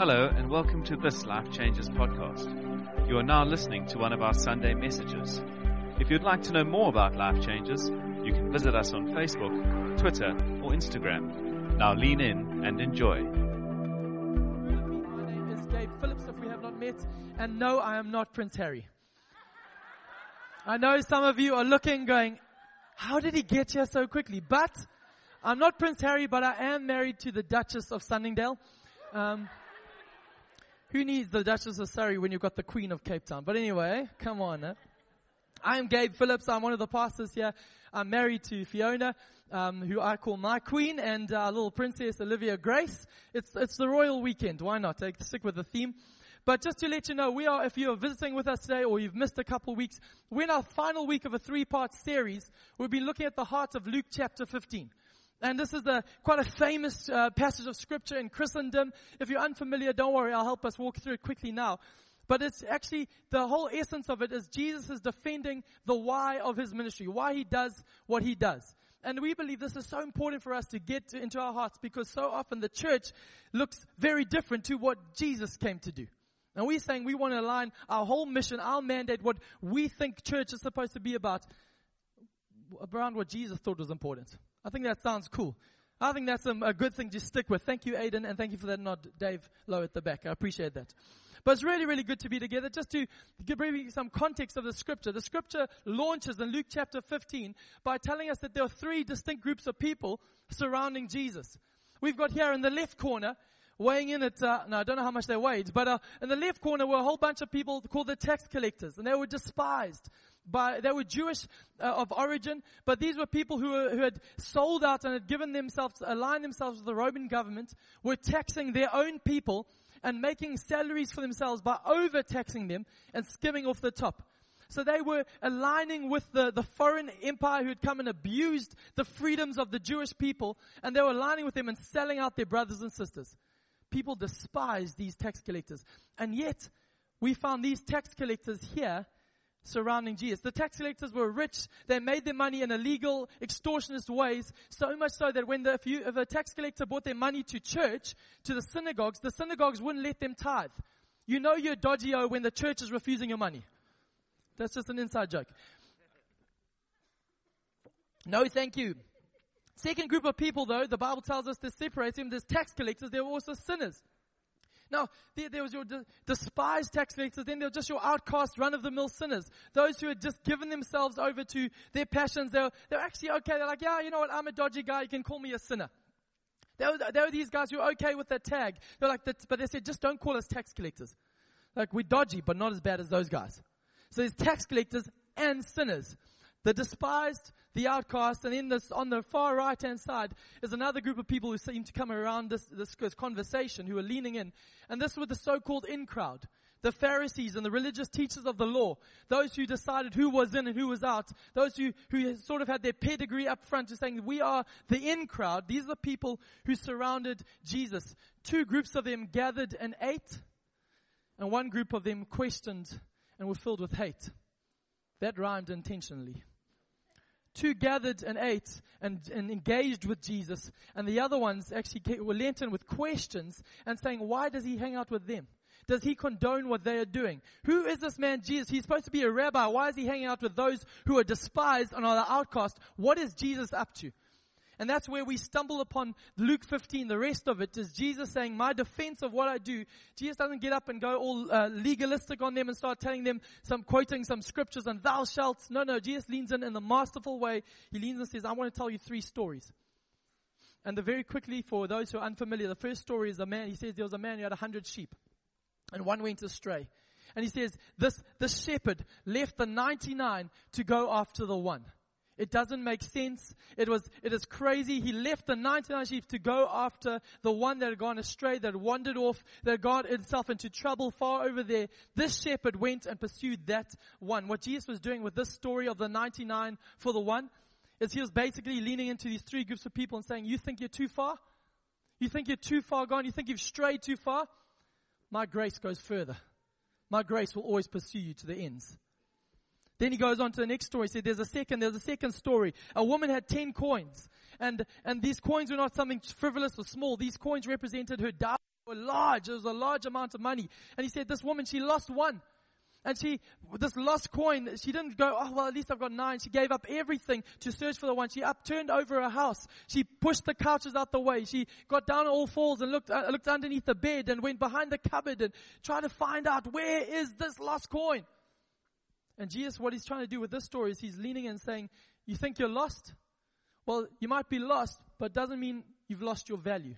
Hello, and welcome to this Life Changes podcast. You are now listening to one of our Sunday messages. If you'd like to know more about Life Changes, you can visit us on Facebook, Twitter, or Instagram. Now lean in and enjoy. My name is Gabe Phillips, if we have not met, and no, I am not Prince Harry. I know some of you are looking, going, how did he get here so quickly? But I'm not Prince Harry, but I am married to the Duchess of Sunningdale. Um, who needs the Duchess of Surrey when you've got the Queen of Cape Town? But anyway, come on. Eh? I'm Gabe Phillips. I'm one of the pastors here. I'm married to Fiona, um, who I call my queen, and our little princess Olivia Grace. It's it's the royal weekend. Why not? Take stick with the theme. But just to let you know, we are, if you are visiting with us today or you've missed a couple weeks, we're in our final week of a three-part series. We've been looking at the heart of Luke chapter 15. And this is a, quite a famous uh, passage of scripture in Christendom. If you're unfamiliar, don't worry, I'll help us walk through it quickly now. But it's actually, the whole essence of it is Jesus is defending the why of his ministry, why he does what he does. And we believe this is so important for us to get to, into our hearts because so often the church looks very different to what Jesus came to do. And we're saying we want to align our whole mission, our mandate, what we think church is supposed to be about, around what Jesus thought was important. I think that sounds cool. I think that's a, a good thing to stick with. Thank you, Aiden, and thank you for that nod, Dave, low at the back. I appreciate that. But it's really, really good to be together. Just to give you some context of the scripture. The scripture launches in Luke chapter 15 by telling us that there are three distinct groups of people surrounding Jesus. We've got here in the left corner, weighing in at, uh, no, I don't know how much they weighed, but uh, in the left corner were a whole bunch of people called the tax collectors, and they were despised by, they were Jewish uh, of origin, but these were people who, were, who had sold out and had given themselves, aligned themselves with the Roman government, were taxing their own people and making salaries for themselves by overtaxing them and skimming off the top. So they were aligning with the, the foreign empire who had come and abused the freedoms of the Jewish people, and they were aligning with them and selling out their brothers and sisters. People despised these tax collectors. And yet, we found these tax collectors here surrounding Jesus. The tax collectors were rich. They made their money in illegal, extortionist ways. So much so that when the, if, you, if a tax collector brought their money to church, to the synagogues, the synagogues wouldn't let them tithe. You know you're dodgy oh, when the church is refusing your money. That's just an inside joke. No, thank you. Second group of people though, the Bible tells us to separate them. There's tax collectors. There were also sinners. Now, there, there was your de- despised tax collectors, then there were just your outcast, run-of-the-mill sinners. Those who had just given themselves over to their passions. They were, they actually okay. They're like, yeah, you know what, I'm a dodgy guy, you can call me a sinner. They were, they were these guys who were okay with that tag. They're like, but they said, just don't call us tax collectors. Like, we're dodgy, but not as bad as those guys. So there's tax collectors and sinners the despised, the outcast, and in this, on the far right hand side is another group of people who seem to come around this, this, this conversation, who are leaning in. And this were the so-called in crowd. The Pharisees and the religious teachers of the law. Those who decided who was in and who was out. Those who, who sort of had their pedigree up front to saying, we are the in crowd. These are the people who surrounded Jesus. Two groups of them gathered and ate, and one group of them questioned and were filled with hate. That rhymed intentionally two gathered and ate and, and engaged with Jesus, and the other ones actually were lent in with questions and saying, why does he hang out with them? Does he condone what they are doing? Who is this man Jesus? He's supposed to be a rabbi. Why is he hanging out with those who are despised and are the outcast? What is Jesus up to? And that's where we stumble upon Luke 15. The rest of it is Jesus saying, my defense of what I do. Jesus doesn't get up and go all uh, legalistic on them and start telling them some, quoting some scriptures and thou shalt. No, no, Jesus leans in in the masterful way. He leans and says, I want to tell you three stories. And the very quickly, for those who are unfamiliar, the first story is a man, he says there was a man who had a hundred sheep. And one went astray. And he says, this, this shepherd left the 99 to go after the one. It doesn't make sense. It was, it is crazy. He left the 99 sheep to go after the one that had gone astray, that wandered off, that got itself into trouble far over there. This shepherd went and pursued that one. What Jesus was doing with this story of the 99 for the one is he was basically leaning into these three groups of people and saying, you think you're too far? You think you're too far gone? You think you've strayed too far? My grace goes further. My grace will always pursue you to the ends. Then he goes on to the next story. He said, there's a second, there's a second story. A woman had ten coins. And, and these coins were not something frivolous or small. These coins represented her dowry were large. It was a large amount of money. And he said, this woman, she lost one. And she, this lost coin, she didn't go, oh, well, at least I've got nine. She gave up everything to search for the one. She upturned over her house. She pushed the couches out the way. She got down all fours and looked, uh, looked underneath the bed and went behind the cupboard and tried to find out where is this lost coin. And Jesus, what he's trying to do with this story is he's leaning and saying, you think you're lost? Well, you might be lost, but doesn't mean you've lost your value.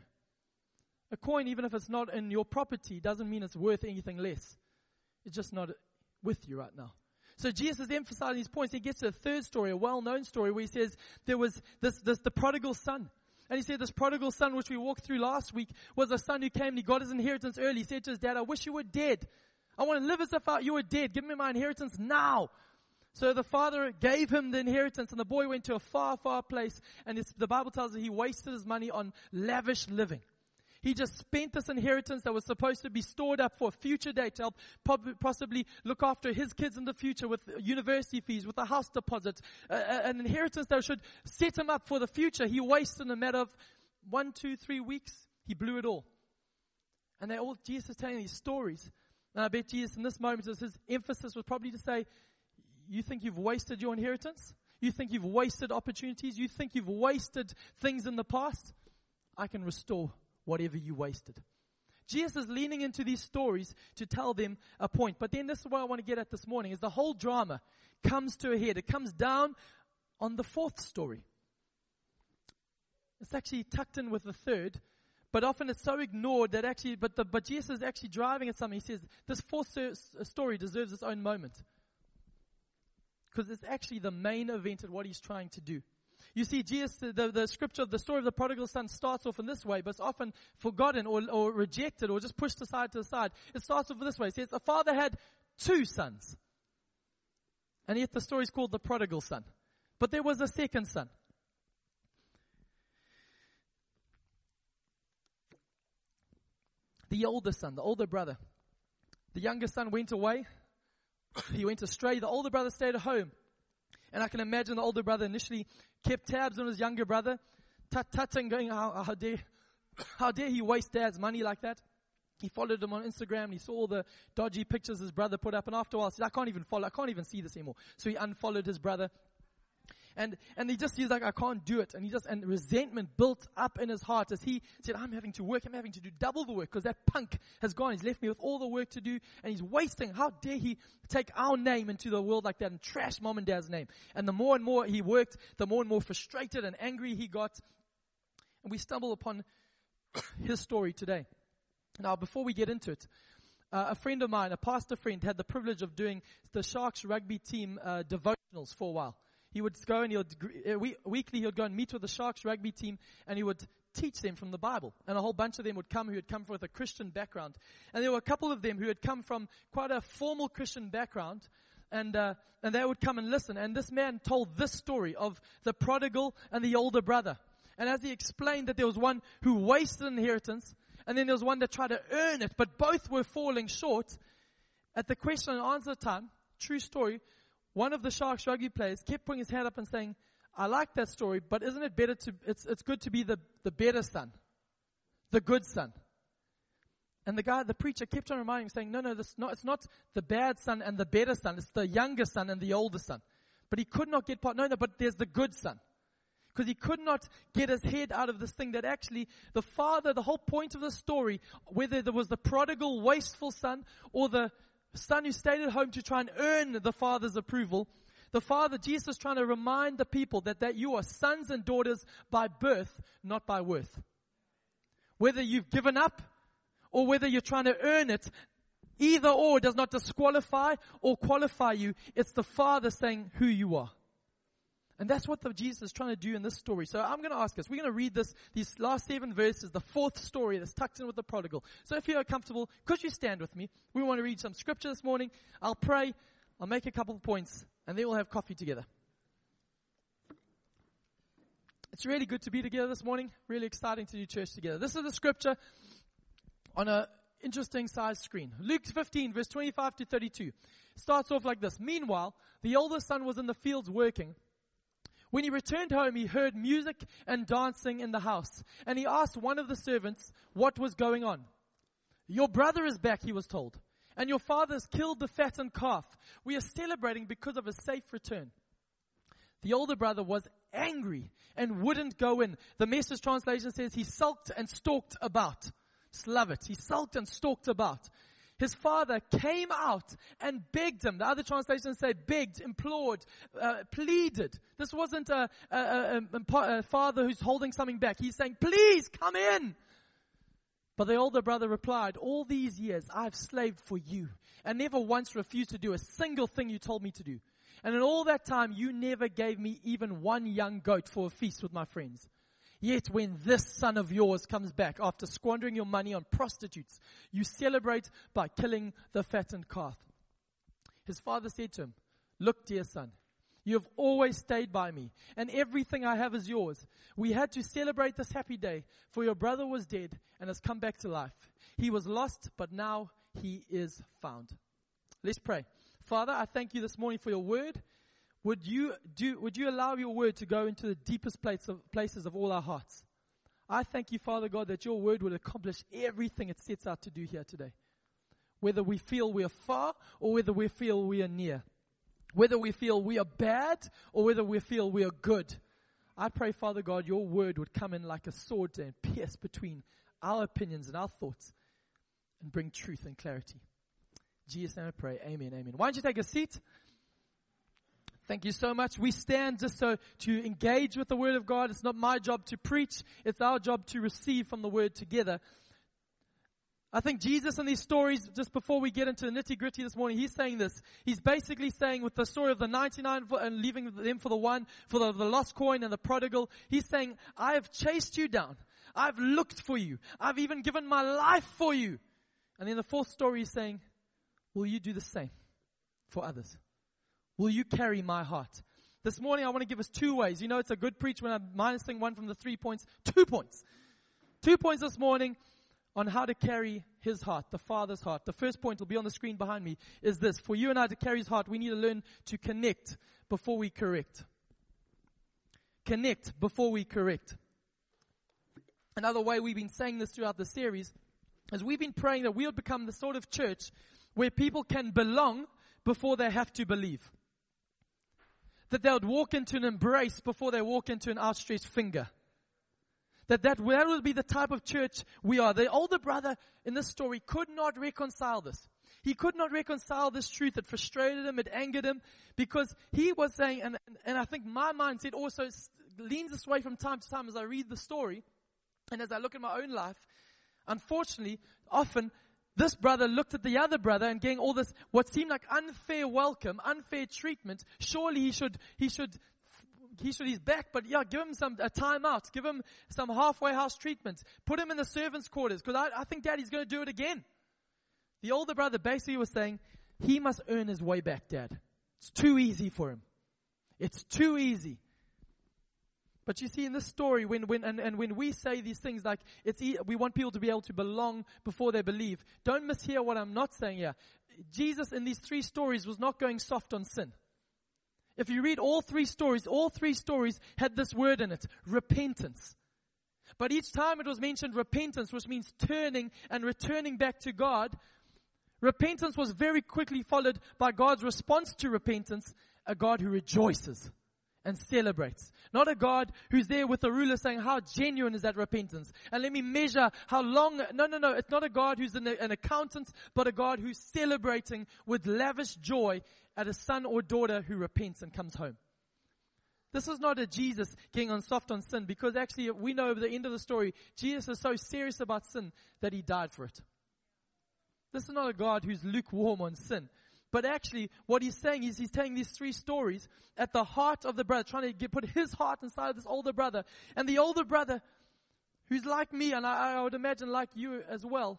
A coin, even if it's not in your property, doesn't mean it's worth anything less. It's just not with you right now. So Jesus is emphasizing these points. He gets to a third story, a well-known story, where he says there was this, this, the prodigal son. And he said this prodigal son, which we walked through last week, was a son who came and he got his inheritance early. He said to his dad, I wish you were dead. I want to live as if I, you were dead. Give me my inheritance now. So the father gave him the inheritance and the boy went to a far, far place. And the Bible tells us he wasted his money on lavish living. He just spent this inheritance that was supposed to be stored up for a future day to help possibly look after his kids in the future with university fees, with a house deposit, an inheritance that should set him up for the future. He wasted in a matter of one, two, three weeks. He blew it all. And they all, Jesus is telling these stories. And I bet Jesus in this moment, his emphasis was probably to say, you think you've wasted your inheritance? You think you've wasted opportunities? You think you've wasted things in the past? I can restore whatever you wasted. Jesus is leaning into these stories to tell them a point. But then this is what I want to get at this morning is the whole drama comes to a head. It comes down on the fourth story. It's actually tucked in with the third, but often it's so ignored that actually, but the, but Jesus is actually driving at something. He says this fourth story deserves its own moment. Because it's actually the main event of what he's trying to do. You see, Jesus, the, the scripture, of the story of the prodigal son starts off in this way, but it's often forgotten or, or rejected or just pushed aside to the side. It starts off this way. It says, a father had two sons. And yet the story is called the prodigal son. But there was a second son. The older son, the older brother. The younger son went away. He went astray. The older brother stayed at home. And I can imagine the older brother initially kept tabs on his younger brother, tut-tutting, going, how, how dare, how dare he waste dad's money like that? He followed him on Instagram. and He saw all the dodgy pictures his brother put up. And after a while, he said, I can't even follow. I can't even see this anymore. So he unfollowed his brother. And, and he just, he's like, I can't do it. And he just, and resentment built up in his heart as he said, I'm having to work, I'm having to do double the work because that punk has gone. He's left me with all the work to do and he's wasting. How dare he take our name into the world like that and trash mom and dad's name? And the more and more he worked, the more and more frustrated and angry he got. And we stumble upon his story today. Now, before we get into it, uh, a friend of mine, a pastor friend, had the privilege of doing the Sharks rugby team uh, devotionals for a while he would go and he would, uh, weekly he would go and meet with the Sharks rugby team and he would teach them from the Bible. And a whole bunch of them would come who had come from a Christian background. And there were a couple of them who had come from quite a formal Christian background. And, uh, and they would come and listen. And this man told this story of the prodigal and the older brother. And as he explained that there was one who wasted inheritance, and then there was one that tried to earn it, but both were falling short. At the question and answer time, true story, one of the Sharks rugby players kept putting his hand up and saying, I like that story, but isn't it better to, it's, it's good to be the, the better son, the good son. And the guy, the preacher kept on reminding him saying, no, no, this not, it's not the bad son and the better son, it's the younger son and the older son. But he could not get part, no, no, but there's the good son. Because he could not get his head out of this thing that actually the father, the whole point of the story, whether there was the prodigal, wasteful son or the son who stayed at home to try and earn the father's approval. The father, Jesus, trying to remind the people that, that you are sons and daughters by birth, not by worth. Whether you've given up or whether you're trying to earn it, either or does not disqualify or qualify you. It's the father saying who you are. And that's what the Jesus is trying to do in this story. So I'm going to ask us, we're going to read this, these last seven verses, the fourth story that's tucked in with the prodigal. So if you're comfortable, could you stand with me? We want to read some scripture this morning. I'll pray. I'll make a couple of points and then we'll have coffee together. It's really good to be together this morning. Really exciting to do church together. This is the scripture on a interesting size screen. Luke 15 verse 25 to 32 starts off like this. Meanwhile, the older son was in the fields working. When he returned home, he heard music and dancing in the house. And he asked one of the servants what was going on. Your brother is back, he was told. And your father has killed the fattened calf. We are celebrating because of a safe return. The older brother was angry and wouldn't go in. The message translation says he sulked and stalked about. Just love it. He sulked and stalked about. His father came out and begged him. The other translations say begged, implored, uh, pleaded. This wasn't a, a, a, a, father who's holding something back. He's saying, please come in. But the older brother replied, all these years I've slaved for you and never once refused to do a single thing you told me to do. And in all that time, you never gave me even one young goat for a feast with my friends. Yet when this son of yours comes back after squandering your money on prostitutes, you celebrate by killing the fattened calf. His father said to him, Look, dear son, you have always stayed by me, and everything I have is yours. We had to celebrate this happy day, for your brother was dead and has come back to life. He was lost, but now he is found. Let's pray. Father, I thank you this morning for your word. Would you do, would you allow your word to go into the deepest place of, places of all our hearts? I thank you, Father God, that your word will accomplish everything it sets out to do here today. Whether we feel we are far or whether we feel we are near. Whether we feel we are bad or whether we feel we are good. I pray, Father God, your word would come in like a sword and pierce between our opinions and our thoughts and bring truth and clarity. Jesus' name I pray. Amen. Amen. Why don't you take a seat? Thank you so much. We stand just so to engage with the Word of God. It's not my job to preach. It's our job to receive from the Word together. I think Jesus in these stories, just before we get into the nitty gritty this morning, he's saying this. He's basically saying with the story of the 99 and leaving them for the one, for the, the lost coin and the prodigal, he's saying, I have chased you down. I've looked for you. I've even given my life for you. And in the fourth story, he's saying, will you do the same for others? Will you carry my heart? This morning I want to give us two ways. You know it's a good preach when I'm minusing one from the three points. Two points. Two points this morning on how to carry his heart, the Father's heart. The first point will be on the screen behind me is this. For you and I to carry his heart, we need to learn to connect before we correct. Connect before we correct. Another way we've been saying this throughout the series is we've been praying that we'll become the sort of church where people can belong before they have to believe. That they would walk into an embrace before they walk into an outstretched finger. That that, that will be the type of church we are. The older brother in this story could not reconcile this. He could not reconcile this truth. It frustrated him. It angered him because he was saying, and, and I think my mindset also leans this way from time to time as I read the story and as I look at my own life. Unfortunately, often this brother looked at the other brother and getting all this, what seemed like unfair welcome, unfair treatment. Surely he should, he should, he should, he's back, but yeah, give him some, a time out. Give him some halfway house treatment. Put him in the servants' quarters, because I, I think daddy's going to do it again. The older brother basically was saying, he must earn his way back, dad. It's too easy for him. It's too easy. But you see, in this story, when, when, and, and when we say these things like, it's, we want people to be able to belong before they believe, don't mishear what I'm not saying here. Jesus in these three stories was not going soft on sin. If you read all three stories, all three stories had this word in it, repentance. But each time it was mentioned repentance, which means turning and returning back to God, repentance was very quickly followed by God's response to repentance, a God who rejoices and celebrates. Not a God who's there with a ruler saying, how genuine is that repentance? And let me measure how long. No, no, no. It's not a God who's an, an accountant, but a God who's celebrating with lavish joy at a son or daughter who repents and comes home. This is not a Jesus getting on soft on sin because actually we know at the end of the story, Jesus is so serious about sin that he died for it. This is not a God who's lukewarm on sin. But actually, what he's saying is he's telling these three stories at the heart of the brother, trying to get, put his heart inside of this older brother. And the older brother, who's like me, and I, I would imagine like you as well,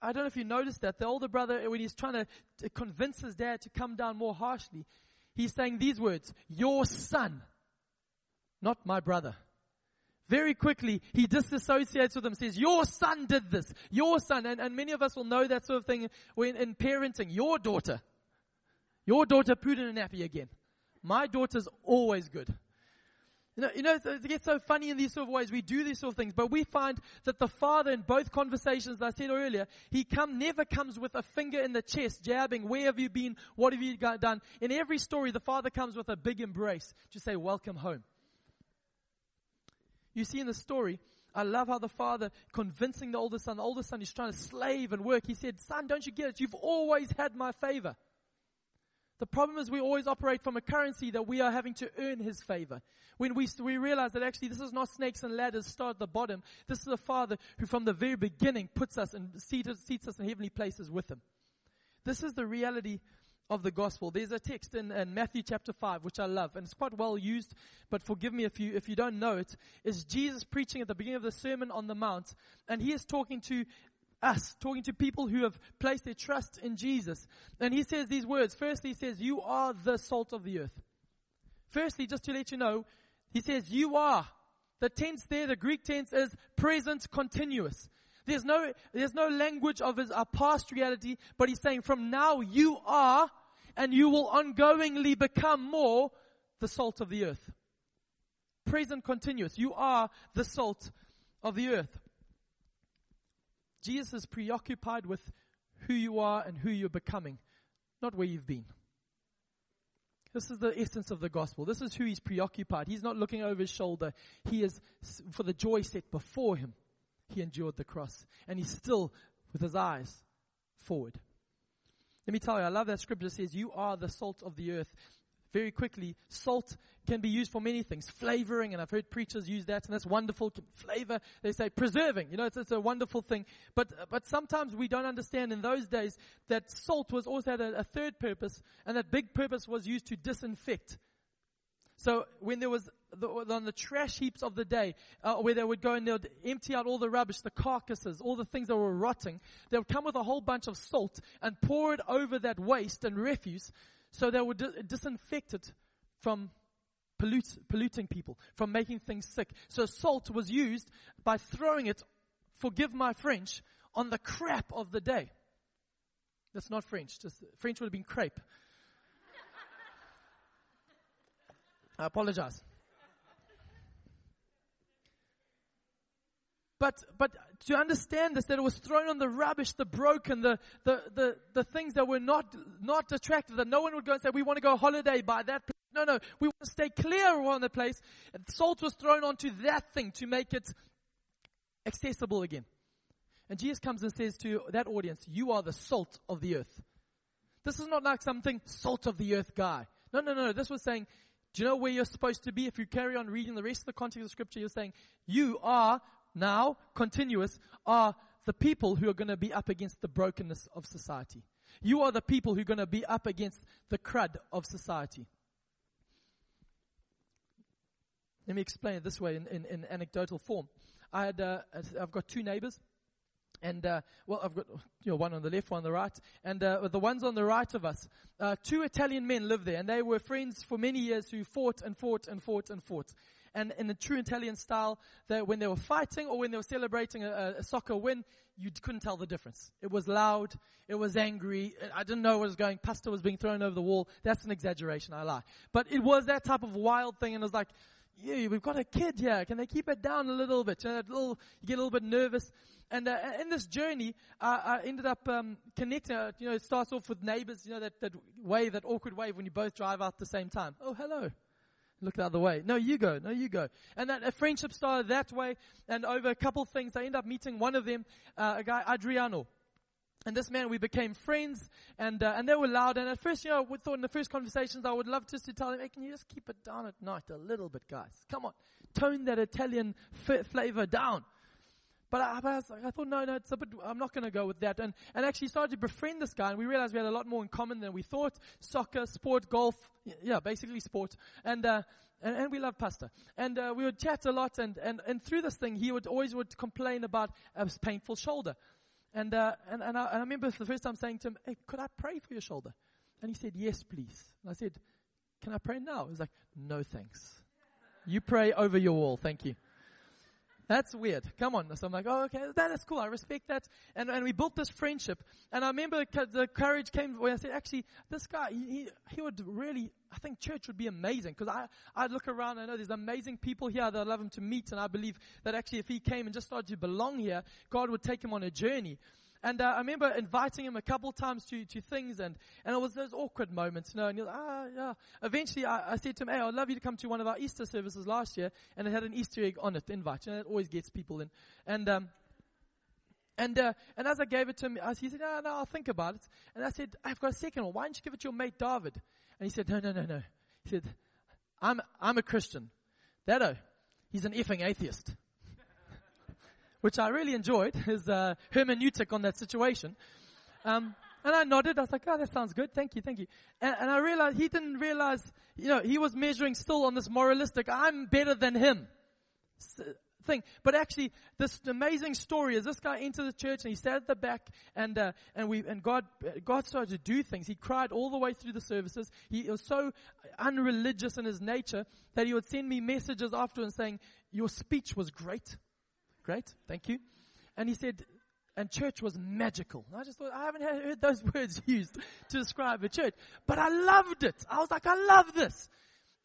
I don't know if you noticed that. The older brother, when he's trying to, to convince his dad to come down more harshly, he's saying these words, your son, not my brother. Very quickly, he disassociates with them, says, your son did this, your son. And, and many of us will know that sort of thing when in parenting. Your daughter. Your daughter pooed in a nappy again. My daughter's always good. You know, you know, it gets so funny in these sort of ways. We do these sort of things, but we find that the Father in both conversations I said earlier, He come, never comes with a finger in the chest, jabbing, where have you been? What have you done? In every story, the Father comes with a big embrace to say, welcome home. You see in the story, I love how the father convincing the older son, the older son is trying to slave and work. He said, son, don't you get it? You've always had my favor. The problem is we always operate from a currency that we are having to earn His favor. When we, we realize that actually this is not snakes and ladders start at the bottom. This is a Father who from the very beginning puts us and seats, seats us in heavenly places with Him. This is the reality of the gospel. There's a text in, in, Matthew chapter 5, which I love, and it's quite well used, but forgive me if you, if you don't know it, is Jesus preaching at the beginning of the Sermon on the Mount, and he is talking to us, talking to people who have placed their trust in Jesus. And he says these words. Firstly, he says, you are the salt of the earth. Firstly, just to let you know, he says, you are. The tense there, the Greek tense is present continuous. There's no, there's no language of his, our past reality, but he's saying from now you are, and you will ongoingly become more the salt of the earth. Present continuous. You are the salt of the earth. Jesus is preoccupied with who you are and who you're becoming, not where you've been. This is the essence of the gospel. This is who he's preoccupied. He's not looking over his shoulder. He is, for the joy set before him, he endured the cross. And he's still with his eyes forward. Let me tell you, I love that scripture says, You are the salt of the earth very quickly, salt can be used for many things. Flavoring, and I've heard preachers use that, and that's wonderful. Flavor, they say preserving. You know, it's, it's a wonderful thing. But, but sometimes we don't understand in those days that salt was also had a, a third purpose, and that big purpose was used to disinfect. So when there was the, on the trash heaps of the day, uh, where they would go and they would empty out all the rubbish, the carcasses, all the things that were rotting, they would come with a whole bunch of salt and pour it over that waste and refuse so they would disinfect it from pollute, polluting people, from making things sick. So salt was used by throwing it, forgive my French, on the crap of the day. That's not French. Just French would have been crepe. I apologize. But, but to understand this, that it was thrown on the rubbish, the broken, the, the, the, the things that were not, not attractive, that no one would go and say, we want to go holiday by that place. No, no, we want to stay clear on the place. And salt was thrown onto that thing to make it accessible again. And Jesus comes and says to that audience, you are the salt of the earth. This is not like something salt of the earth guy. No, no, no. This was saying, do you know where you're supposed to be? If you carry on reading the rest of the context of scripture, you're saying, you are now, continuous, are the people who are going to be up against the brokenness of society. You are the people who are going to be up against the crud of society. Let me explain it this way in, in, in anecdotal form. I had, uh, I've got two neighbors. And, uh, well, I've got, you know, one on the left, one on the right. And, uh, the ones on the right of us, uh, two Italian men live there. And they were friends for many years who fought and fought and fought and fought and in the true Italian style, that when they were fighting or when they were celebrating a, a, soccer win, you couldn't tell the difference. It was loud, it was angry, I didn't know what was going, pasta was being thrown over the wall. That's an exaggeration, I lie. But it was that type of wild thing, and it was like, yeah, we've got a kid here. Can they keep it down a little bit? You, know, little, you get a little bit nervous. And uh, in this journey, uh, I ended up um, connecting. Uh, you know, it starts off with neighbors. You know, that, that wave, that awkward wave when you both drive out at the same time. Oh, hello. Look the other way. No, you go. No, you go. And that a friendship started that way. And over a couple things, I end up meeting one of them, uh, a guy, Adriano. And this man, we became friends, and uh, and they were loud. And at first, you know, we thought in the first conversations, I would love just to tell him, hey, can you just keep it down at night a little bit, guys? Come on, tone that Italian f- flavor down. But I, I, was like, I thought, no, no, it's a bit, I'm not going to go with that. And, and actually started to befriend this guy, and we realized we had a lot more in common than we thought. Soccer, sport, golf, yeah, basically sport. And, uh, and, and we love pasta. And uh, we would chat a lot, and, and, and through this thing, he would always would complain about a painful shoulder. And, uh, and, and, I, and I remember the first time saying to him, hey, could I pray for your shoulder? And he said, yes, please. And I said, can I pray now? He was like, no thanks. You pray over your wall, thank you. That's weird. Come on. So I'm like, oh, okay, that is cool. I respect that. And, and we built this friendship. And I remember the courage came when I said, actually, this guy, he, he would really, I think church would be amazing. Cause I, I look around, I know there's amazing people here that I love him to meet. And I believe that actually if he came and just started to belong here, God would take him on a journey. And uh, I remember inviting him a couple times to, to things, and, and it was those awkward moments, you know. And you're like, ah, yeah. Eventually, I, I said to him, "Hey, I'd love you to come to one of our Easter services last year," and it had an Easter egg on it, invite. You know, it always gets people in. And um, and uh, and as I gave it to him, he said, "No, no, I'll think about it." And I said, "I've got a second one. Why don't you give it to your mate David?" And he said, "No, no, no, no." He said, "I'm I'm a Christian. That he's an effing atheist." Which I really enjoyed, his uh, hermeneutic on that situation. Um, and I nodded. I was like, oh, that sounds good. Thank you, thank you. And, and, I realized he didn't realize, you know, he was measuring still on this moralistic, I'm better than him thing. But actually, this amazing story is this guy entered the church and he sat at the back and, uh, and we, and God, God started to do things. He cried all the way through the services. He was so unreligious in his nature that he would send me messages afterwards saying, your speech was great. Great, thank you. And he said, and church was magical. I just thought, I haven't heard those words used to describe a church, but I loved it. I was like, I love this.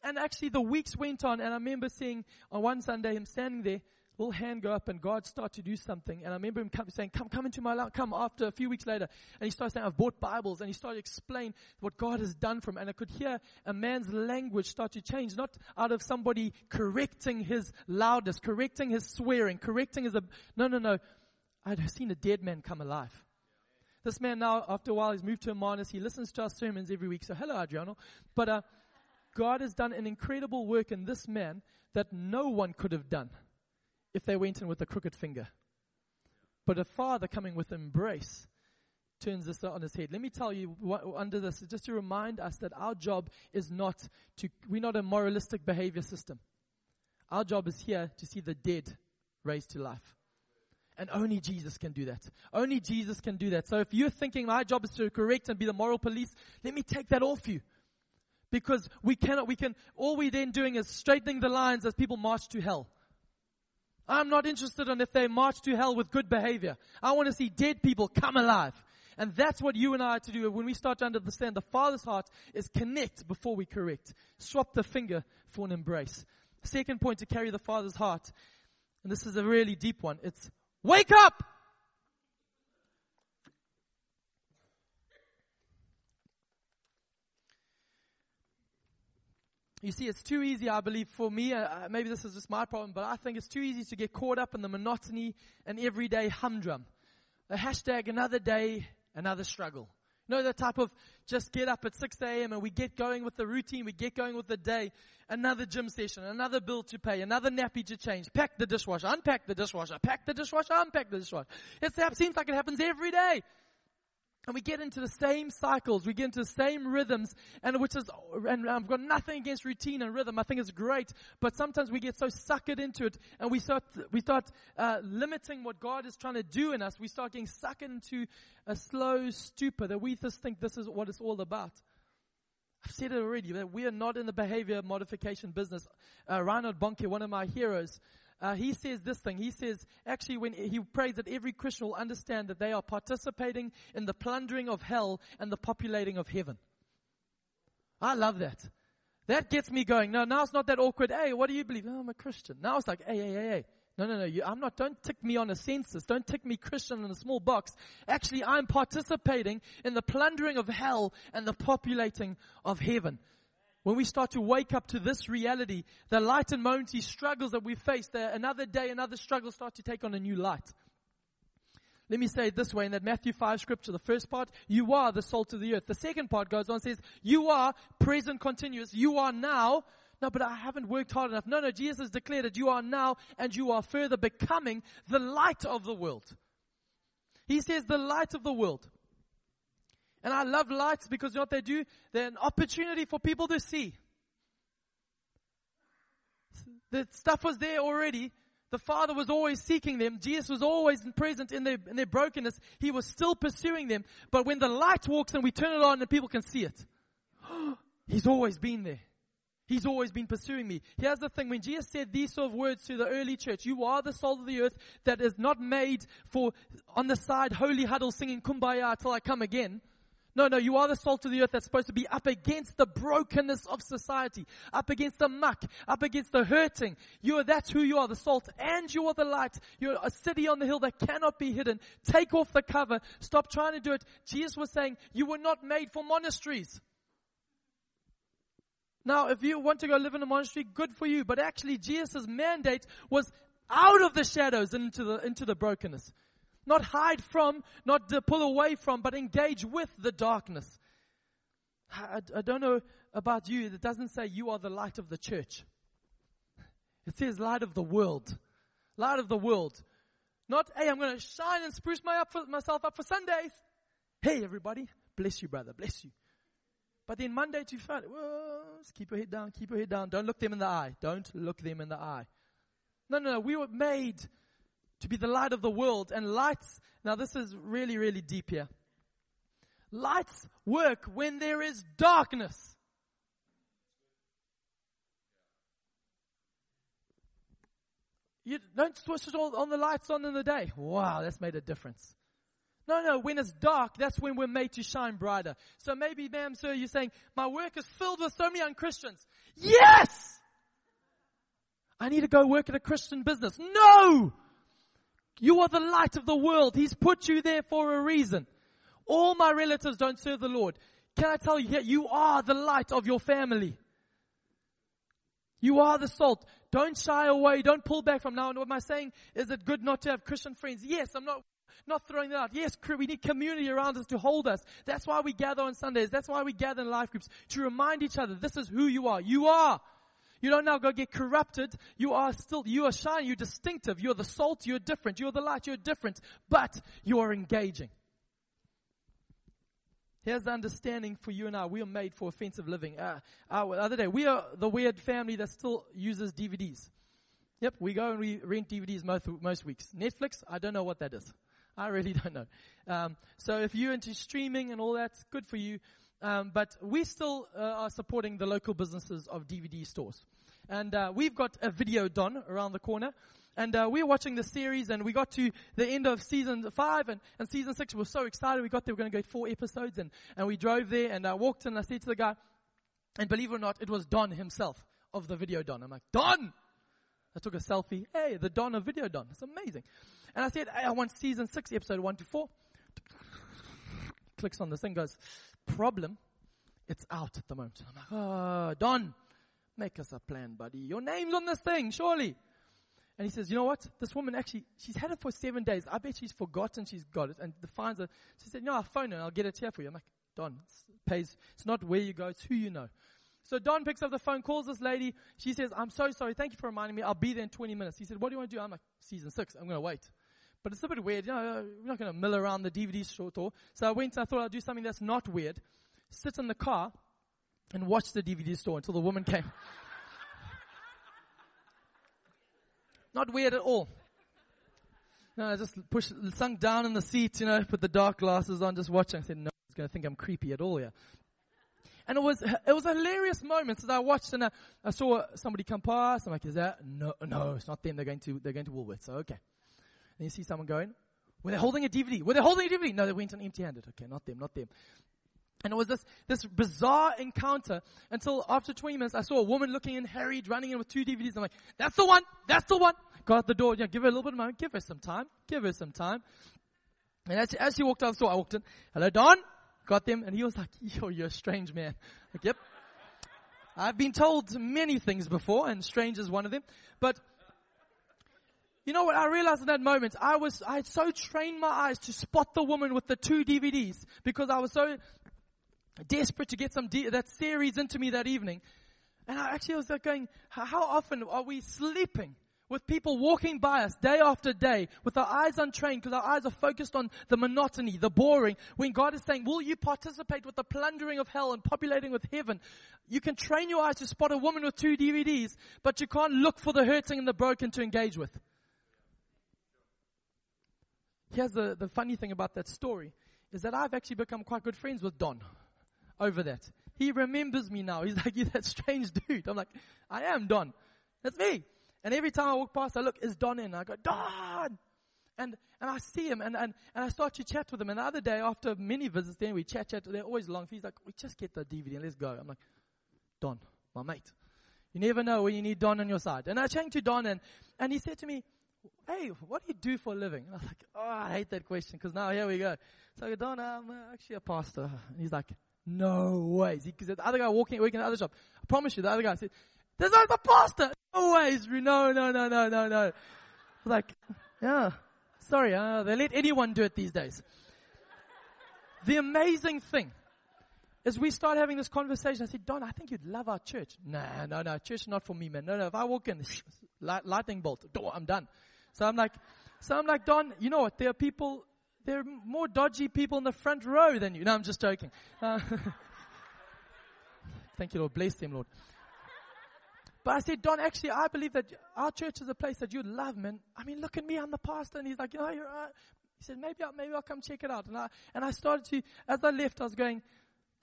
And actually the weeks went on and I remember seeing on one Sunday him standing there little hand go up and God start to do something. And I remember him come, saying, come, come into my life, come after a few weeks later. And he started saying, I've bought Bibles. And he started explain what God has done for him. And I could hear a man's language start to change, not out of somebody correcting his loudness, correcting his swearing, correcting his, no, no, no. I'd seen a dead man come alive. This man now, after a while, he's moved to Hermanus. He listens to our sermons every week. So hello, Adriano. But, uh, God has done an incredible work in this man that no one could have done if they went in with a crooked finger. But a father coming with embrace turns this on his head. Let me tell you what, under this, just to remind us that our job is not to, we're not a moralistic behavior system. Our job is here to see the dead raised to life. And only Jesus can do that. Only Jesus can do that. So if you're thinking my job is to correct and be the moral police, let me take that off you. Because we cannot, we can, all we're then doing is straightening the lines as people march to hell. I'm not interested in if they march to hell with good behavior. I want to see dead people come alive. And that's what you and I are to do when we start to understand the Father's heart is connect before we correct. Swap the finger for an embrace. Second point to carry the Father's heart, and this is a really deep one, it's wake up! You see, it's too easy, I believe, for me, uh, uh, maybe this is just my problem, but I think it's too easy to get caught up in the monotony and everyday humdrum. The hashtag another day, another struggle. You know, the type of just get up at 6 a.m. and we get going with the routine, we get going with the day, another gym session, another bill to pay, another nappy to change, pack the dishwasher, unpack the dishwasher, pack the dishwasher, unpack the dishwasher. It seems like it happens every day. And we get into the same cycles, we get into the same rhythms, and which is, and I've got nothing against routine and rhythm. I think it's great, but sometimes we get so suckered into it, and we start, we start uh, limiting what God is trying to do in us. We start getting sucked into a slow stupor that we just think this is what it's all about. I've said it already that we are not in the behavior modification business. Uh, Reinhard Bonnke, one of my heroes, uh, he says this thing. He says, actually, when he prays that every Christian will understand that they are participating in the plundering of hell and the populating of heaven. I love that. That gets me going. No, now it's not that awkward. Hey, what do you believe? Oh, I'm a Christian. Now it's like, hey, hey, hey, hey. No, no, no. You, I'm not. Don't tick me on a census. Don't tick me Christian in a small box. Actually, I'm participating in the plundering of hell and the populating of heaven. When we start to wake up to this reality, the light and momentary struggles that we face, the, another day, another struggle start to take on a new light. Let me say it this way in that Matthew 5 scripture, the first part, you are the salt of the earth. The second part goes on and says, you are present continuous. You are now. No, but I haven't worked hard enough. No, no, Jesus has declared that you are now and you are further becoming the light of the world. He says the light of the world. And I love lights because you know what they do? They're an opportunity for people to see. The stuff was there already. The Father was always seeking them. Jesus was always present in their, in their brokenness. He was still pursuing them. But when the light walks and we turn it on and people can see it, He's always been there. He's always been pursuing me. Here's the thing. When Jesus said these sort of words to the early church, you are the salt of the earth that is not made for on the side holy huddle singing kumbaya till I come again. No, no, you are the salt of the earth that's supposed to be up against the brokenness of society, up against the muck, up against the hurting. You are, that's who you are, the salt, and you are the light. You're a city on the hill that cannot be hidden. Take off the cover. Stop trying to do it. Jesus was saying, you were not made for monasteries. Now, if you want to go live in a monastery, good for you. But actually, Jesus' mandate was out of the shadows and into the, into the brokenness. Not hide from, not pull away from, but engage with the darkness. I, I don't know about you. It doesn't say you are the light of the church. It says light of the world. Light of the world. Not, hey, I'm going to shine and spruce my up for, myself up for Sundays. Hey, everybody. Bless you, brother. Bless you. But then Monday to Friday, well, keep your head down, keep your head down. Don't look them in the eye. Don't look them in the eye. No, no, no. We were made to be the light of the world. And lights, now this is really, really deep here. Lights work when there is darkness. You don't switch all on the lights on in the day. Wow, that's made a difference. No, no, when it's dark, that's when we're made to shine brighter. So maybe, ma'am, sir, you're saying, my work is filled with so many unchristians. Yes! I need to go work at a Christian business. No! You are the light of the world. He's put you there for a reason. All my relatives don't serve the Lord. Can I tell you here, you are the light of your family. You are the salt. Don't shy away. Don't pull back from now. And what am I saying? Is it good not to have Christian friends? Yes, I'm not not throwing that out. Yes, we need community around us to hold us. That's why we gather on Sundays. That's why we gather in life groups to remind each other this is who you are. You are. You don't now go get corrupted. You are still, you are shining. You're distinctive. You're the salt. You're different. You're the light. You're different. But you are engaging. Here's the understanding for you and I. We are made for offensive living. Uh, uh, the other day, we are the weird family that still uses DVDs. Yep, we go and we rent DVDs most, most weeks. Netflix, I don't know what that is. I really don't know. Um, so if you're into streaming and all that, good for you. Um, but we still uh, are supporting the local businesses of DVD stores. And uh, we've got a Videodon around the corner. And uh, we're watching the series, and we got to the end of season five and, and season six. We were so excited. We got there. We are going to go four episodes, and, and we drove there. And I walked in. And I said to the guy, and believe it or not, it was Don himself of the Videodon. I'm like, Don. I took a selfie. Hey, the Don of Videodon. It's amazing. And I said, hey, I want season six, episode one to four. Clicks on this thing, goes, problem, it's out at the moment. I'm like, oh, Don, make us a plan, buddy. Your name's on this thing, surely. And he says, you know what? This woman actually, she's had it for seven days. I bet she's forgotten she's got it. And the finds are, she said, no, I'll phone her and I'll get it here for you. I'm like, Don, it's, pays, it's not where you go, it's who you know. So Don picks up the phone, calls this lady. She says, I'm so sorry. Thank you for reminding me. I'll be there in 20 minutes. He said, what do you want to do? I'm like, season six. I'm going to wait. But it's a bit weird. You know, we're not going to mill around the DVD store. So I went, I thought I'd do something that's not weird. Sit in the car and watch the DVD store until the woman came. not weird at all. No, I just pushed, sunk down in the seat, you know, put the dark glasses on, just watching. I said, no, he's going to think I'm creepy at all here. And it was, it was a hilarious moment as I watched and I, I saw somebody come past. I'm like, is that? No, no, it's not them. They're going to, they're going to Woolworths. So, okay. And you see someone going, were they holding a DVD? Were they holding a DVD? No, they went on empty handed. Okay, not them, not them. And it was this, this bizarre encounter until after 20 minutes, I saw a woman looking in, harried, running in with two DVDs. I'm like, that's the one, that's the one. Got out the door, know, give her a little bit of money, give her some time, give her some time. And as, as she walked out the store, I walked in, hello Don, got them, and he was like, yo, you're a strange man. Like, yep. I've been told many things before, and strange is one of them. But you know what I realized in that moment? I was, I had so trained my eyes to spot the woman with the two DVDs because I was so desperate to get some that series into me that evening. And I actually was like going, how often are we sleeping with people walking by us day after day with our eyes untrained because our eyes are focused on the monotony, the boring, when God is saying, will you participate with the plundering of hell and populating with heaven? You can train your eyes to spot a woman with two DVDs, but you can't look for the hurting and the broken to engage with. Here's the, the funny thing about that story is that I've actually become quite good friends with Don over that. he remembers me now. He's like, you're that strange dude. I'm like, I am Don. That's me. And every time I walk past, I look, is Don in? I go, Don! And, and I see him and, and, and I start to chat with him. And the other day, after many visits, then we chat, chat. They're always long. He's like, we just get the DVD and let's go. I'm like, Don, my mate. You never know when you need Don on your side. And I changed to Don and, and he said to me, hey, what do you do for a living? And I was like, oh, I hate that question because now here we go. So I go, Don, I'm actually a pastor. And he's like, no. He said, the other guy walking, working in the other shop. I promise you, the other guy said, there's not a pastor. No ways. No, no, no, no, no, no. I was like, yeah, sorry, uh, they let anyone do it these days. The amazing thing is we start having this conversation. I said, Don, I think you'd love our church. Nah, no, no, church is not for me, man. No, no, if I walk in, this lightning bolt, I'm done. So I'm like, so I'm like, Don, you know what? There are people, there are more dodgy people in the front row than you. No, I'm just joking. Uh, thank you, Lord. Bless them, Lord. But I said, Don, actually, I believe that our church is a place that you'd love, man. I mean, look at me, I'm the pastor. And he's like, you know, you're right. He said, maybe I'll, maybe I'll come check it out. And I, and I started to, as I left, I was going,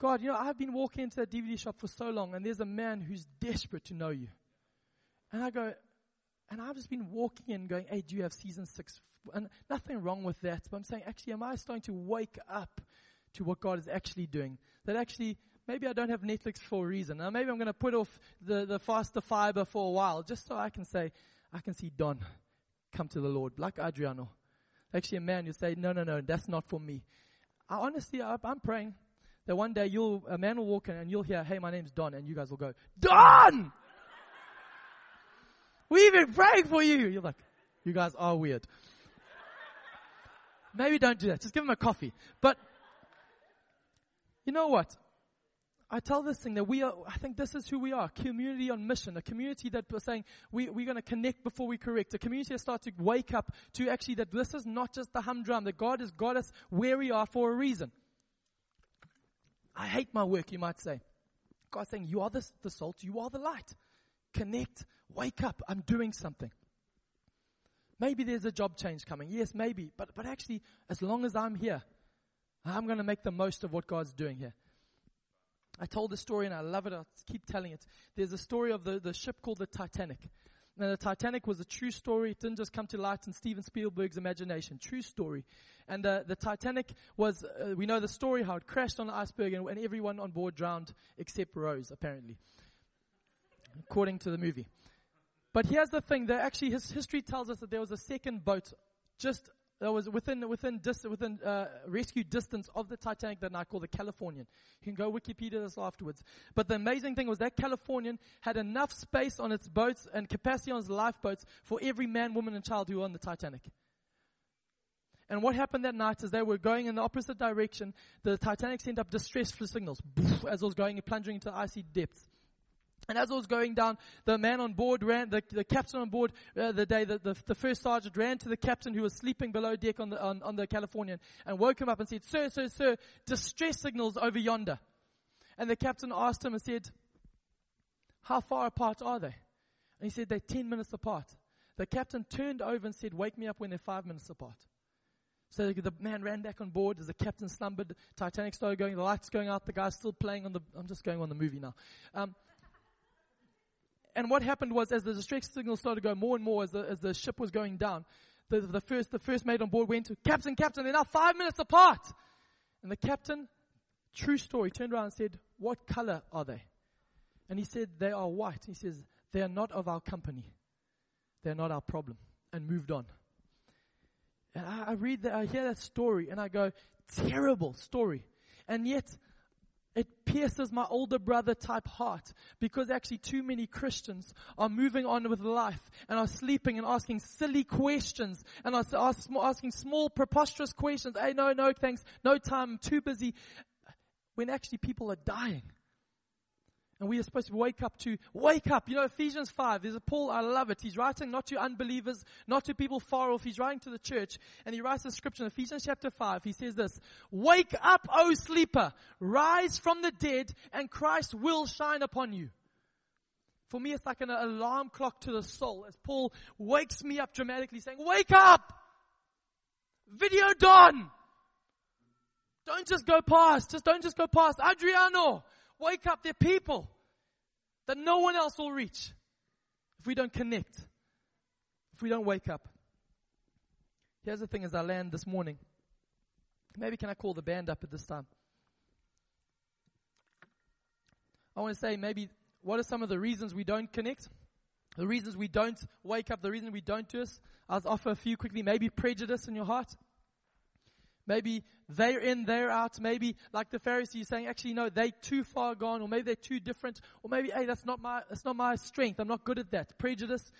God, you know, I've been walking into that DVD shop for so long, and there's a man who's desperate to know you. And I go, and I've just been walking in going, hey, do you have season six? And nothing wrong with that. But I'm saying, actually, am I starting to wake up to what God is actually doing? That actually, maybe I don't have Netflix for a reason. Now maybe I'm going to put off the, the faster fiber for a while just so I can say, I can see Don come to the Lord, like Adriano. Actually, a man, you say, no, no, no, that's not for me. I honestly, I, I'm praying that one day you'll, a man will walk in and you'll hear, hey, my name's Don, and you guys will go, Don! We've been praying for you. You're like, you guys are weird. Maybe don't do that. Just give them a coffee. But, you know what? I tell this thing that we are, I think this is who we are. Community on mission. A community that we're saying we, we're going to connect before we correct. A community that starts to wake up to actually that this is not just the humdrum, that God has got us where we are for a reason. I hate my work, you might say. God's saying, you are the, the salt, you are the light. Connect, wake up, I'm doing something. Maybe there's a job change coming. Yes, maybe. But, but actually, as long as I'm here, I'm going to make the most of what God's doing here. I told the story and I love it. I'll keep telling it. There's a story of the, the ship called the Titanic. Now, the Titanic was a true story. It didn't just come to light in Steven Spielberg's imagination. True story. And uh, the Titanic was, uh, we know the story, how it crashed on the iceberg and, and everyone on board drowned except Rose, apparently. According to the movie. But here's the thing, that actually his history tells us that there was a second boat just that was within within dis, within uh, rescue distance of the Titanic that I call the Californian. You can go Wikipedia this afterwards. But the amazing thing was that Californian had enough space on its boats and capacity on its lifeboats for every man, woman, and child who were on the Titanic. And what happened that night is they were going in the opposite direction. The Titanic sent up distress signals as it was going plunging into icy depths. And as I was going down, the man on board ran, the, the captain on board, uh, the day that the, the first sergeant ran to the captain who was sleeping below deck on the, on, on the Californian and woke him up and said, Sir, sir, sir, distress signals over yonder. And the captain asked him and said, How far apart are they? And he said, They're 10 minutes apart. The captain turned over and said, Wake me up when they're five minutes apart. So the man ran back on board as the captain slumbered. Titanic started going, the lights going out, the guy's still playing on the, I'm just going on the movie now. Um, and what happened was, as the distress signal started to go more and more as the, as the ship was going down, the, the first, the first mate on board went to, Captain, Captain, they're now five minutes apart. And the captain, true story, turned around and said, what color are they? And he said, they are white. He says, they are not of our company. They're not our problem. And moved on. And I, I read that, I hear that story and I go, terrible story. And yet, pierces my older brother type heart because actually too many Christians are moving on with life and are sleeping and asking silly questions and are asking small preposterous questions. Hey, no, no, thanks. No time. I'm too busy. When actually people are dying. And we are supposed to wake up to, wake up. You know, Ephesians 5, there's a Paul, I love it. He's writing not to unbelievers, not to people far off. He's writing to the church. And he writes a scripture in Ephesians chapter 5. He says this, Wake up, O sleeper. Rise from the dead, and Christ will shine upon you. For me, it's like an alarm clock to the soul as Paul wakes me up dramatically saying, Wake up! Video done! Don't just go past. Just don't just go past. Adriano, wake up. There are people that no one else will reach if we don't connect, if we don't wake up. Here's the thing as I land this morning. Maybe can I call the band up at this time? I want to say maybe what are some of the reasons we don't connect? The reasons we don't wake up, the reason we don't do this. I'll offer a few quickly. Maybe prejudice in your heart. Maybe they're in, they're out. Maybe like the Pharisees saying, actually, no, they're too far gone, or maybe they're too different, or maybe, hey, that's not my, that's not my strength. I'm not good at that. Prejudice.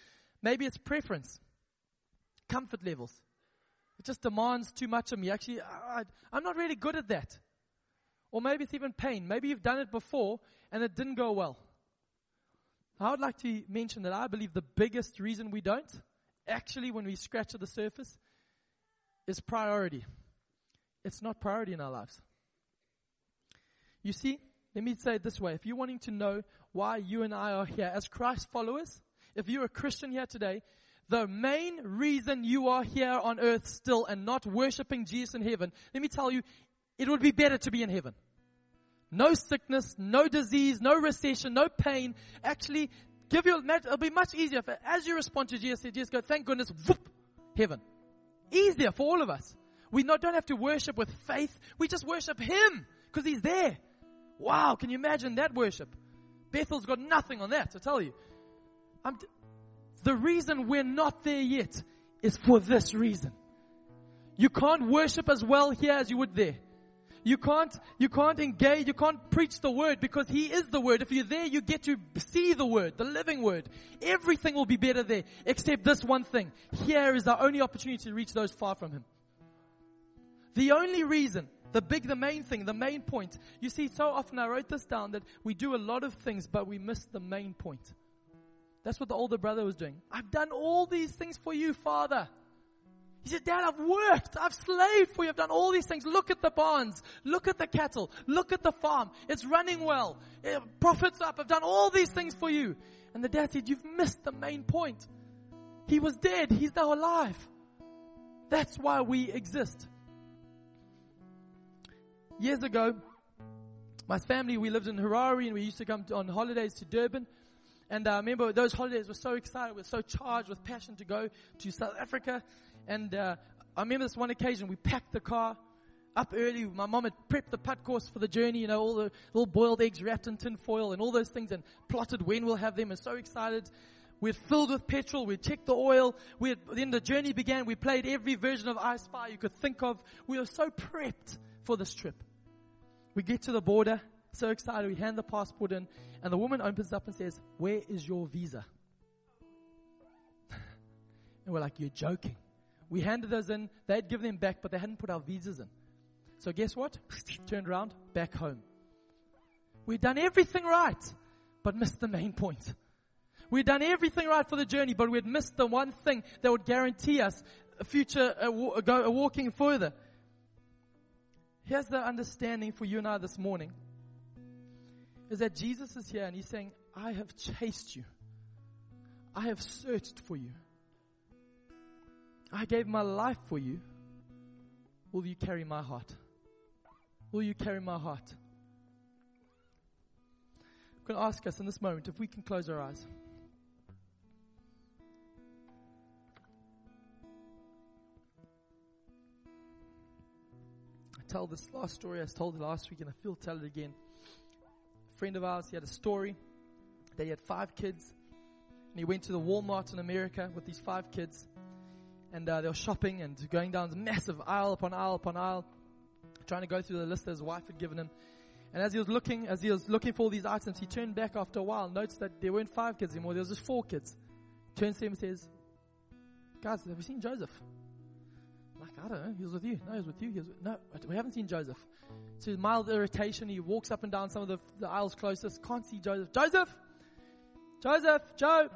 Maybe it's preference. Comfort levels. It just demands too much of me. Actually, I, I'm not really good at that. Or maybe it's even pain. Maybe you've done it before and it didn't go well. I would like to mention that I believe the biggest reason we don't, actually, when we scratch at the surface, is priority. It's not priority in our lives. You see, let me say it this way. If you're wanting to know why you and I are here as Christ followers, if you're a Christian here today, the main reason you are here on earth still and not worshiping Jesus in heaven, let me tell you, it would be better to be in heaven. No sickness, no disease, no recession, no pain. Actually, give you, it'll be much easier if, as you respond to Jesus, just go, thank goodness, whoop, heaven. Easier for all of us. We not, don't have to worship with faith. We just worship Him because He's there. Wow, can you imagine that worship? Bethel's got nothing on that, I tell you. I'm, the reason we're not there yet is for this reason. You can't worship as well here as you would there. You can't, you can't engage, you can't preach the word because He is the word. If you're there, you get to see the word, the living word. Everything will be better there except this one thing. Here is our only opportunity to reach those far from Him. The only reason, the big, the main thing, the main point. You see, so often I wrote this down that we do a lot of things, but we miss the main point. That's what the older brother was doing. I've done all these things for you, Father. He said, Dad, I've worked. I've slaved for you. I've done all these things. Look at the barns. Look at the cattle. Look at the farm. It's running well. It profits up. I've done all these things for you. And the dad said, You've missed the main point. He was dead. He's now alive. That's why we exist. Years ago, my family, we lived in Harare and we used to come to, on holidays to Durban. And I remember those holidays were so excited, we were so charged with passion to go to South Africa. And uh, I remember this one occasion, we packed the car up early. My mom had prepped the padkos for the journey, you know, all the little boiled eggs wrapped in tin foil and all those things and plotted when we'll have them and so excited. We're filled with petrol, we'd checked the oil, we had, then the journey began, we played every version of I Spy you could think of. We were so prepped for this trip. We get to the border, so excited, we hand the passport in, and the woman opens up and says, Where is your visa? and we're like, You're joking. We handed those in, they'd given them back, but they hadn't put our visas in. So guess what? Turned around, back home. We'd done everything right, but missed the main point. We'd done everything right for the journey, but we'd missed the one thing that would guarantee us a future, a, a, a walking further. Here's the understanding for you and I this morning is that Jesus is here and he's saying, I have chased you. I have searched for you. I gave my life for you. Will you carry my heart? Will you carry my heart? I'm going to ask us in this moment if we can close our eyes. Tell this last story I told it last week and I feel tell it again A friend of ours, he had a story that he had five kids. And he went to the Walmart in America with these five kids. And uh, they were shopping and going down massive aisle upon aisle upon aisle, trying to go through the list that his wife had given him. And as he was looking, as he was looking for all these items, he turned back after a while, noticed that there weren't five kids anymore, there was just four kids. Turns to him and says, Guys, have you seen Joseph? I don't know. He was with you. No, he was with you. He was with, no, we haven't seen Joseph to mild irritation. He walks up and down some of the, the aisles closest. Can't see Joseph. Joseph! Joseph! Joe!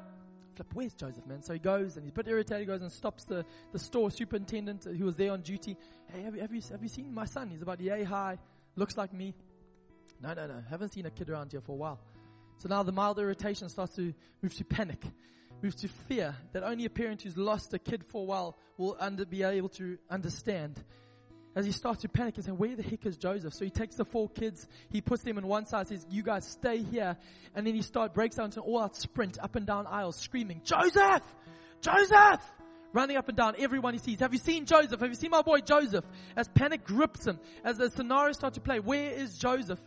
Flip, where's Joseph, man? So he goes and he's a bit irritated. He goes and stops the, the store superintendent who was there on duty. Hey, have you, have you, have you seen my son? He's about yay high. Looks like me. No, no, no. Haven't seen a kid around here for a while. So now the mild irritation starts to move to panic, moves to fear that only a parent who's lost a kid for a while will under, be able to understand as he starts to panic and say, where the heck is Joseph? So he takes the four kids, he puts them in one side, says, you guys stay here. And then he start breaks out into an all out sprint up and down aisles screaming, Joseph! Joseph! Running up and down everyone he sees. Have you seen Joseph? Have you seen my boy Joseph? As panic grips him, as the scenarios start to play, where is Joseph?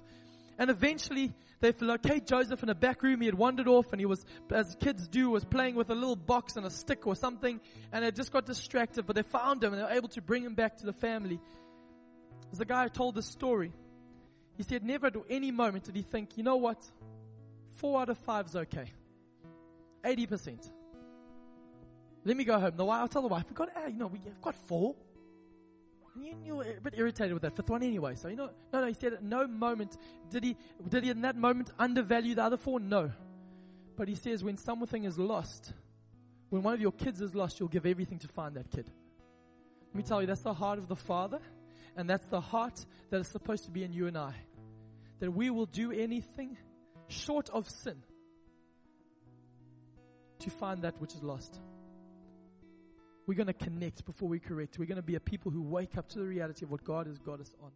And eventually they locate Joseph in a back room. He had wandered off and he was, as kids do, was playing with a little box and a stick or something and had just got distracted, but they found him and they were able to bring him back to the family. As the guy who told this story, he said never at any moment did he think, you know what? Four out of five is okay. 80%. Let me go home. The wife, I'll tell the wife, we got, uh, you know, we've got four. You, you were a bit irritated with that fifth one anyway. So, you know, no, no, he said at no moment did he, did he in that moment undervalue the other four? No. But he says when something is lost, when one of your kids is lost, you'll give everything to find that kid. Let me tell you, that's the heart of the Father, and that's the heart that is supposed to be in you and I. That we will do anything short of sin to find that which is lost. We're going to connect before we correct. We're going to be a people who wake up to the reality of what God has got us on.